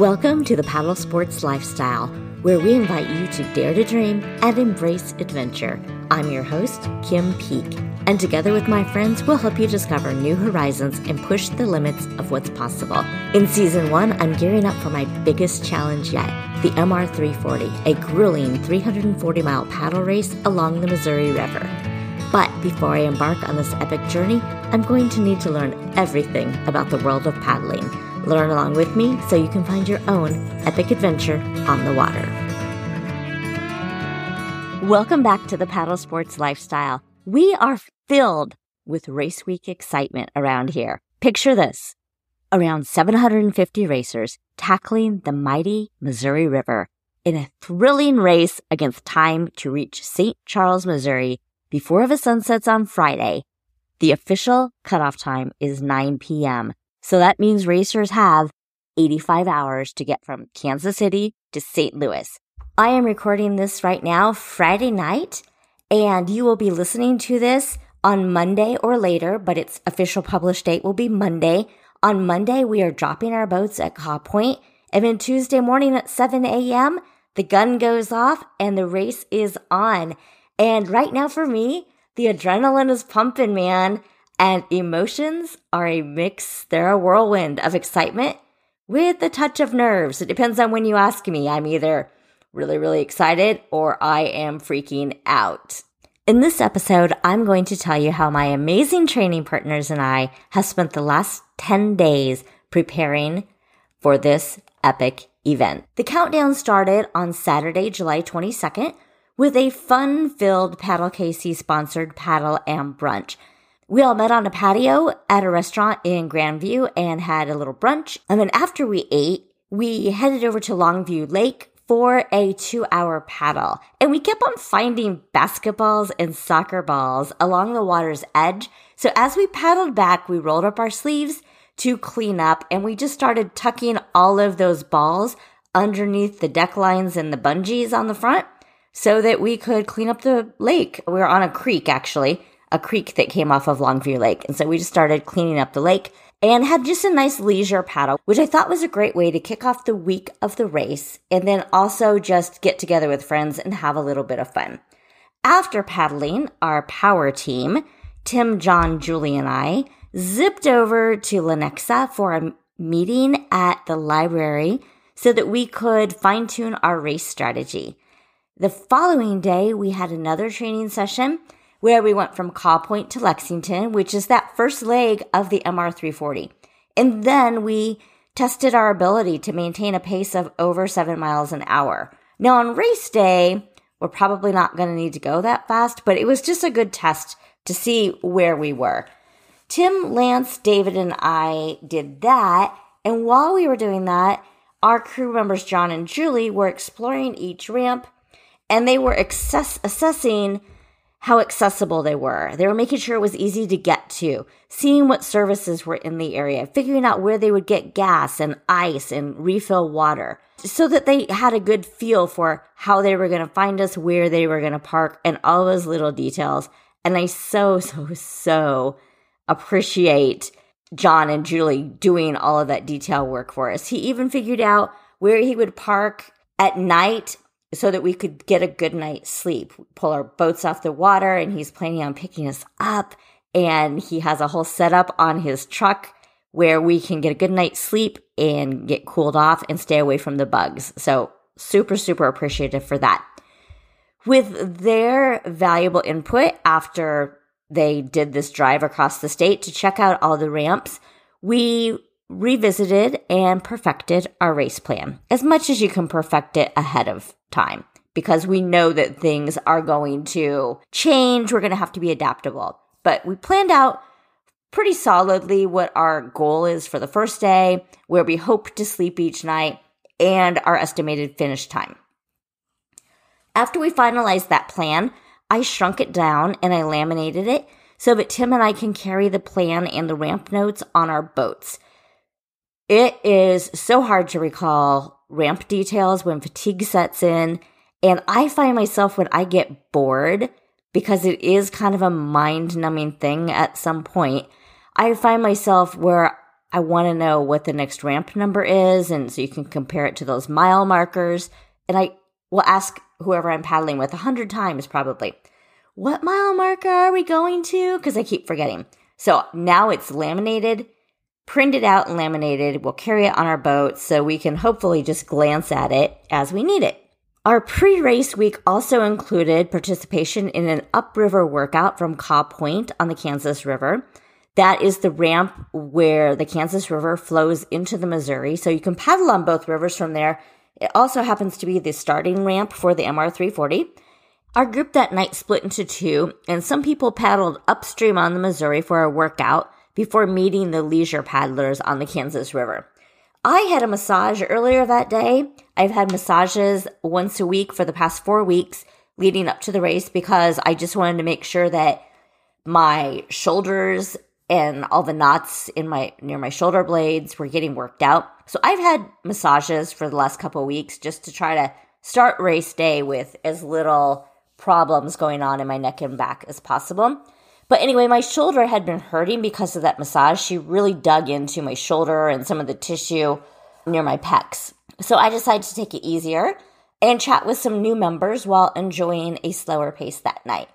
Welcome to the Paddle Sports Lifestyle, where we invite you to dare to dream and embrace adventure. I'm your host, Kim Peek, and together with my friends, we'll help you discover new horizons and push the limits of what's possible. In season one, I'm gearing up for my biggest challenge yet the MR340, a grueling 340 mile paddle race along the Missouri River. But before I embark on this epic journey, I'm going to need to learn everything about the world of paddling. Learn along with me so you can find your own epic adventure on the water. Welcome back to the Paddle Sports Lifestyle. We are filled with race week excitement around here. Picture this around 750 racers tackling the mighty Missouri River in a thrilling race against time to reach St. Charles, Missouri before the sun sets on Friday. The official cutoff time is 9 p.m. So that means racers have 85 hours to get from Kansas City to St. Louis. I am recording this right now, Friday night, and you will be listening to this on Monday or later, but its official published date will be Monday. On Monday, we are dropping our boats at Kaw Point, and then Tuesday morning at 7 a.m., the gun goes off and the race is on. And right now for me, the adrenaline is pumping, man. And emotions are a mix, they're a whirlwind of excitement with a touch of nerves. It depends on when you ask me. I'm either really, really excited or I am freaking out. In this episode, I'm going to tell you how my amazing training partners and I have spent the last 10 days preparing for this epic event. The countdown started on Saturday, July 22nd with a fun filled Paddle KC sponsored paddle and brunch. We all met on a patio at a restaurant in Grandview and had a little brunch. And then after we ate, we headed over to Longview Lake for a two hour paddle. And we kept on finding basketballs and soccer balls along the water's edge. So as we paddled back, we rolled up our sleeves to clean up and we just started tucking all of those balls underneath the deck lines and the bungees on the front so that we could clean up the lake. We were on a creek actually a creek that came off of Longview Lake. And so we just started cleaning up the lake and had just a nice leisure paddle, which I thought was a great way to kick off the week of the race and then also just get together with friends and have a little bit of fun. After paddling, our power team, Tim, John, Julie, and I zipped over to Lenexa for a meeting at the library so that we could fine tune our race strategy. The following day, we had another training session where we went from Kaw Point to Lexington, which is that first leg of the MR340. And then we tested our ability to maintain a pace of over seven miles an hour. Now, on race day, we're probably not going to need to go that fast, but it was just a good test to see where we were. Tim, Lance, David, and I did that. And while we were doing that, our crew members, John and Julie, were exploring each ramp and they were access- assessing how accessible they were. They were making sure it was easy to get to, seeing what services were in the area, figuring out where they would get gas and ice and refill water so that they had a good feel for how they were going to find us, where they were going to park, and all those little details. And I so, so, so appreciate John and Julie doing all of that detail work for us. He even figured out where he would park at night so that we could get a good night's sleep. Pull our boats off the water, and he's planning on picking us up. And he has a whole setup on his truck where we can get a good night's sleep and get cooled off and stay away from the bugs. So, super, super appreciative for that. With their valuable input after they did this drive across the state to check out all the ramps, we revisited and perfected our race plan as much as you can perfect it ahead of time because we know that things are going to change. We're going to have to be adaptable. But we planned out pretty solidly what our goal is for the first day, where we hope to sleep each night, and our estimated finish time. After we finalized that plan, I shrunk it down and I laminated it so that Tim and I can carry the plan and the ramp notes on our boats. It is so hard to recall ramp details when fatigue sets in. And I find myself when I get bored, because it is kind of a mind numbing thing at some point, I find myself where I want to know what the next ramp number is. And so you can compare it to those mile markers. And I will ask whoever I'm paddling with a hundred times probably, what mile marker are we going to? Because I keep forgetting. So now it's laminated, printed out and laminated. We'll carry it on our boat so we can hopefully just glance at it as we need it. Our pre race week also included participation in an upriver workout from Kaw Point on the Kansas River. That is the ramp where the Kansas River flows into the Missouri. So you can paddle on both rivers from there. It also happens to be the starting ramp for the MR 340. Our group that night split into two, and some people paddled upstream on the Missouri for a workout before meeting the leisure paddlers on the Kansas River. I had a massage earlier that day. I've had massages once a week for the past four weeks leading up to the race because I just wanted to make sure that my shoulders and all the knots in my near my shoulder blades were getting worked out. So I've had massages for the last couple weeks just to try to start race day with as little problems going on in my neck and back as possible. But anyway, my shoulder had been hurting because of that massage. She really dug into my shoulder and some of the tissue near my pecs. So I decided to take it easier and chat with some new members while enjoying a slower pace that night.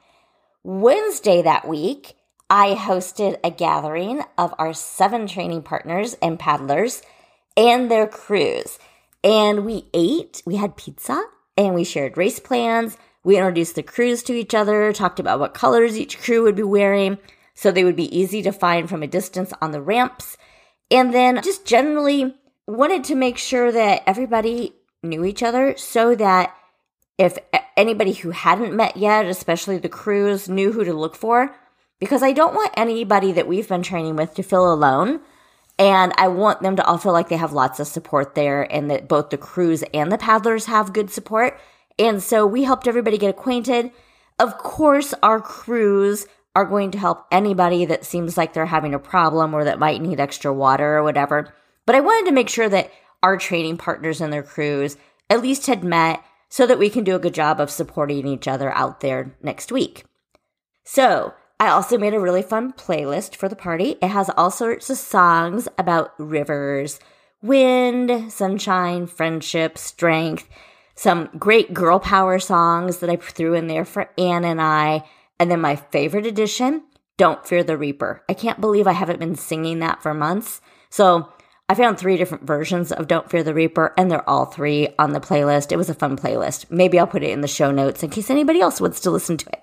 Wednesday that week, I hosted a gathering of our seven training partners and paddlers and their crews. And we ate, we had pizza, and we shared race plans we introduced the crews to each other, talked about what colors each crew would be wearing so they would be easy to find from a distance on the ramps. And then just generally wanted to make sure that everybody knew each other so that if anybody who hadn't met yet, especially the crews, knew who to look for. Because I don't want anybody that we've been training with to feel alone. And I want them to all feel like they have lots of support there and that both the crews and the paddlers have good support. And so we helped everybody get acquainted. Of course, our crews are going to help anybody that seems like they're having a problem or that might need extra water or whatever. But I wanted to make sure that our training partners and their crews at least had met so that we can do a good job of supporting each other out there next week. So, I also made a really fun playlist for the party. It has all sorts of songs about rivers, wind, sunshine, friendship, strength, some great girl power songs that I threw in there for Anne and I. And then my favorite addition, Don't Fear the Reaper. I can't believe I haven't been singing that for months. So I found three different versions of Don't Fear the Reaper, and they're all three on the playlist. It was a fun playlist. Maybe I'll put it in the show notes in case anybody else wants to listen to it.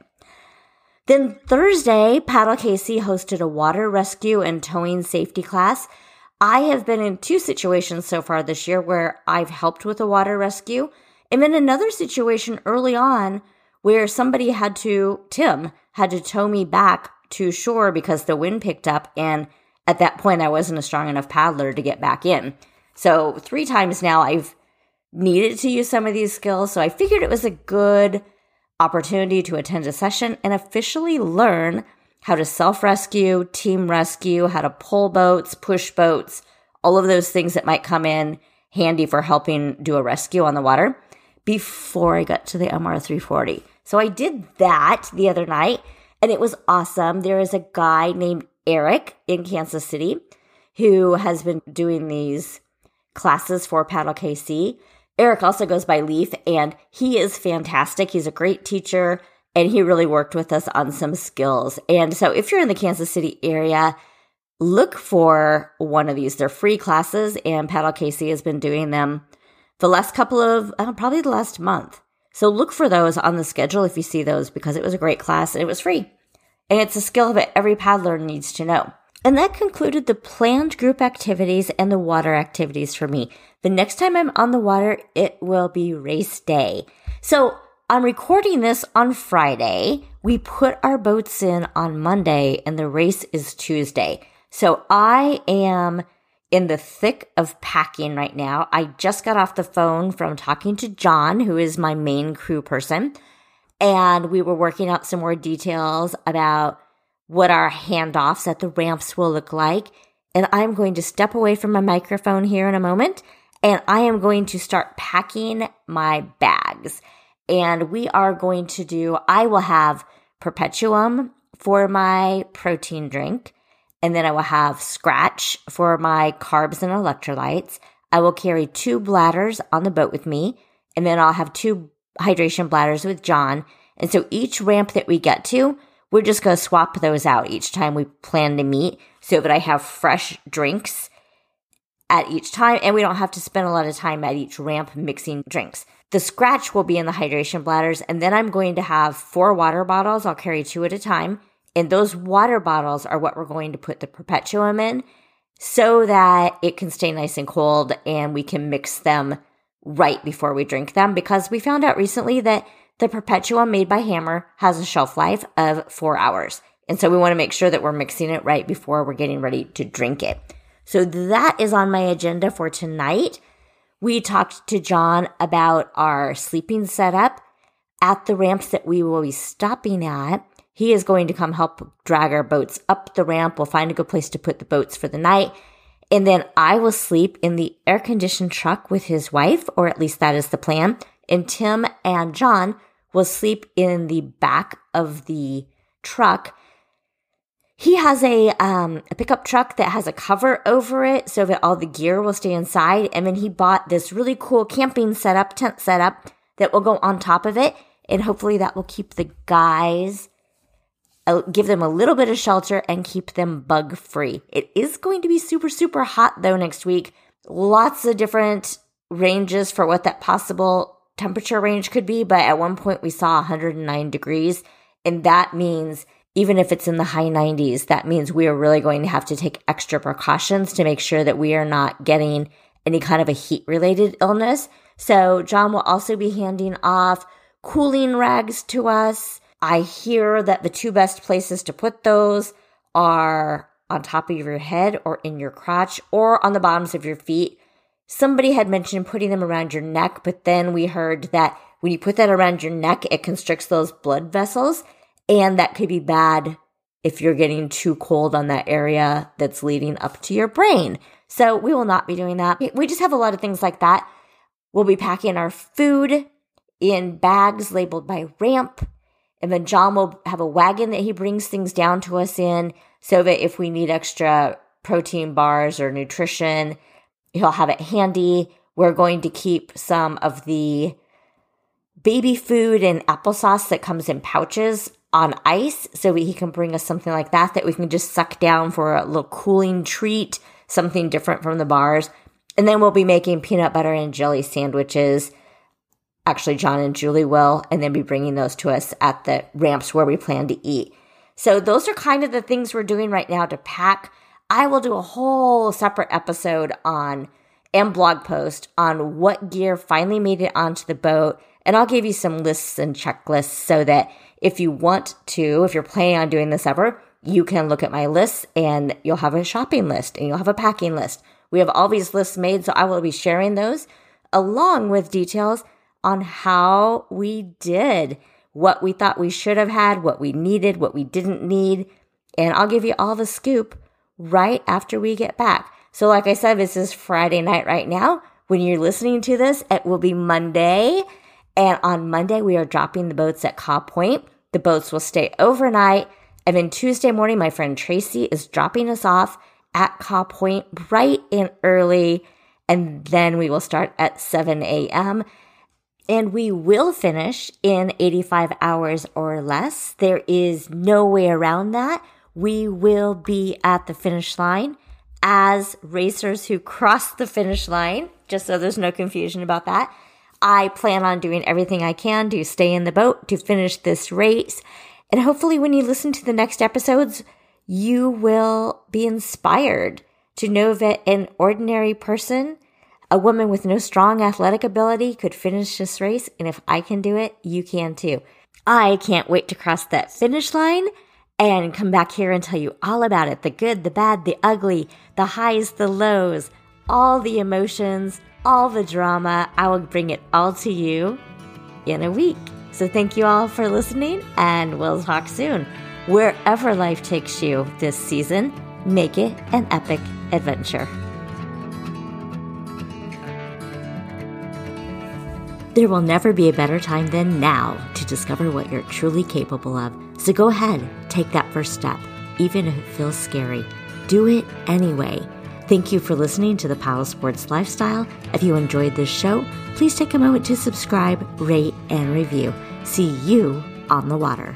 Then Thursday, Paddle KC hosted a water rescue and towing safety class. I have been in two situations so far this year where I've helped with a water rescue. And then another situation early on where somebody had to, Tim had to tow me back to shore because the wind picked up. And at that point, I wasn't a strong enough paddler to get back in. So three times now I've needed to use some of these skills. So I figured it was a good opportunity to attend a session and officially learn how to self rescue, team rescue, how to pull boats, push boats, all of those things that might come in handy for helping do a rescue on the water before I got to the MR340. So I did that the other night and it was awesome. There is a guy named Eric in Kansas City who has been doing these classes for Paddle KC. Eric also goes by Leaf and he is fantastic. He's a great teacher and he really worked with us on some skills. And so if you're in the Kansas City area, look for one of these. They're free classes and Paddle KC has been doing them the last couple of, uh, probably the last month. So look for those on the schedule if you see those because it was a great class and it was free. And it's a skill that every paddler needs to know. And that concluded the planned group activities and the water activities for me. The next time I'm on the water, it will be race day. So I'm recording this on Friday. We put our boats in on Monday and the race is Tuesday. So I am in the thick of packing right now. I just got off the phone from talking to John, who is my main crew person, and we were working out some more details about what our handoffs at the ramps will look like. And I'm going to step away from my microphone here in a moment and I am going to start packing my bags. And we are going to do, I will have Perpetuem for my protein drink and then I will have Skratch for my carbs and electrolytes. I will carry two bladders on the boat with me, and then I'll have two hydration bladders with John. And so each ramp that we get to, we're just going to swap those out each time we plan to meet so that I have fresh drinks at each time and we don't have to spend a lot of time at each ramp mixing drinks. The Skratch will be in the hydration bladders and then I'm going to have four water bottles. I'll carry two at a time. And those water bottles are what we're going to put the Perpetuem in so that it can stay nice and cold and we can mix them right before we drink them because we found out recently that the Perpetuem made by Hammer has a shelf life of four hours. And so we want to make sure that we're mixing it right before we're getting ready to drink it. So that is on my agenda for tonight. We talked to John about our sleeping setup at the ramps that we will be stopping at. He is going to come help drag our boats up the ramp. We'll find a good place to put the boats for the night. And then I will sleep in the air conditioned truck with his wife, or at least that is the plan. And Tim and John will sleep in the back of the truck he has a um, a pickup truck that has a cover over it so that all the gear will stay inside. And then he bought this really cool camping setup, tent setup that will go on top of it, and hopefully that will keep the guys, give them a little bit of shelter, and keep them bug free. It is going to be super super hot though next week. Lots of different ranges for what that possible temperature range could be, but at one point we saw 109 degrees, and that means even if it's in the high 90s, that means we are really going to have to take extra precautions to make sure that we are not getting any kind of a heat related illness. So John will also be handing off cooling rags to us. I hear that the two best places to put those are on top of your head or in your crotch or on the bottoms of your feet. Somebody had mentioned putting them around your neck, but then we heard that when you put that around your neck, it constricts those blood vessels. And that could be bad if you're getting too cold on that area that's leading up to your brain. So we will not be doing that. We just have a lot of things like that. We'll be packing our food in bags labeled by ramp. And then John will have a wagon that he brings things down to us in so that if we need extra protein bars or nutrition, he'll have it handy. We're going to keep some of the baby food and applesauce that comes in pouches on ice so he can bring us something like that that we can just suck down for a little cooling treat, something different from the bars. And then we'll be making peanut butter and jelly sandwiches. Actually, John and Julie will, and then be bringing those to us at the ramps where we plan to eat. So those are kind of the things we're doing right now to pack. I will do a whole separate episode on and blog post on what gear finally made it onto the boat. And I'll give you some lists and checklists so that if you want to, if you're planning on doing this ever, you can look at my lists and you'll have a shopping list and you'll have a packing list. We have all these lists made, so I will be sharing those along with details on how we did, what we thought we should have had, what we needed, what we didn't need. And I'll give you all the scoop right after we get back. So, like I said, this is Friday night right now. When you're listening to this, it will be Monday. And on Monday, we are dropping the boats at Kaw Point. The boats will stay overnight. And then Tuesday morning, my friend Tracy is dropping us off at Kaw Point bright and early. And then we will start at 7 a.m. And we will finish in 85 hours or less. There is no way around that. We will be at the finish line as racers who cross the finish line, just so there's no confusion about that. I plan on doing everything I can to stay in the boat to finish this race. And hopefully, when you listen to the next episodes, you will be inspired to know that an ordinary person, a woman with no strong athletic ability, could finish this race. And if I can do it, you can too. I can't wait to cross that finish line and come back here and tell you all about it the good, the bad, the ugly, the highs, the lows, all the emotions all the drama. I will bring it all to you in a week. So thank you all for listening, and we'll talk soon. Wherever life takes you this season, make it an epic adventure. There will never be a better time than now to discover what you're truly capable of. So go ahead, take that first step, even if it feels scary. do it anyway. Thank you for listening to the Paddle Sports Lifestyle. If you enjoyed this show, please take a moment to subscribe, rate, and review. See you on the water.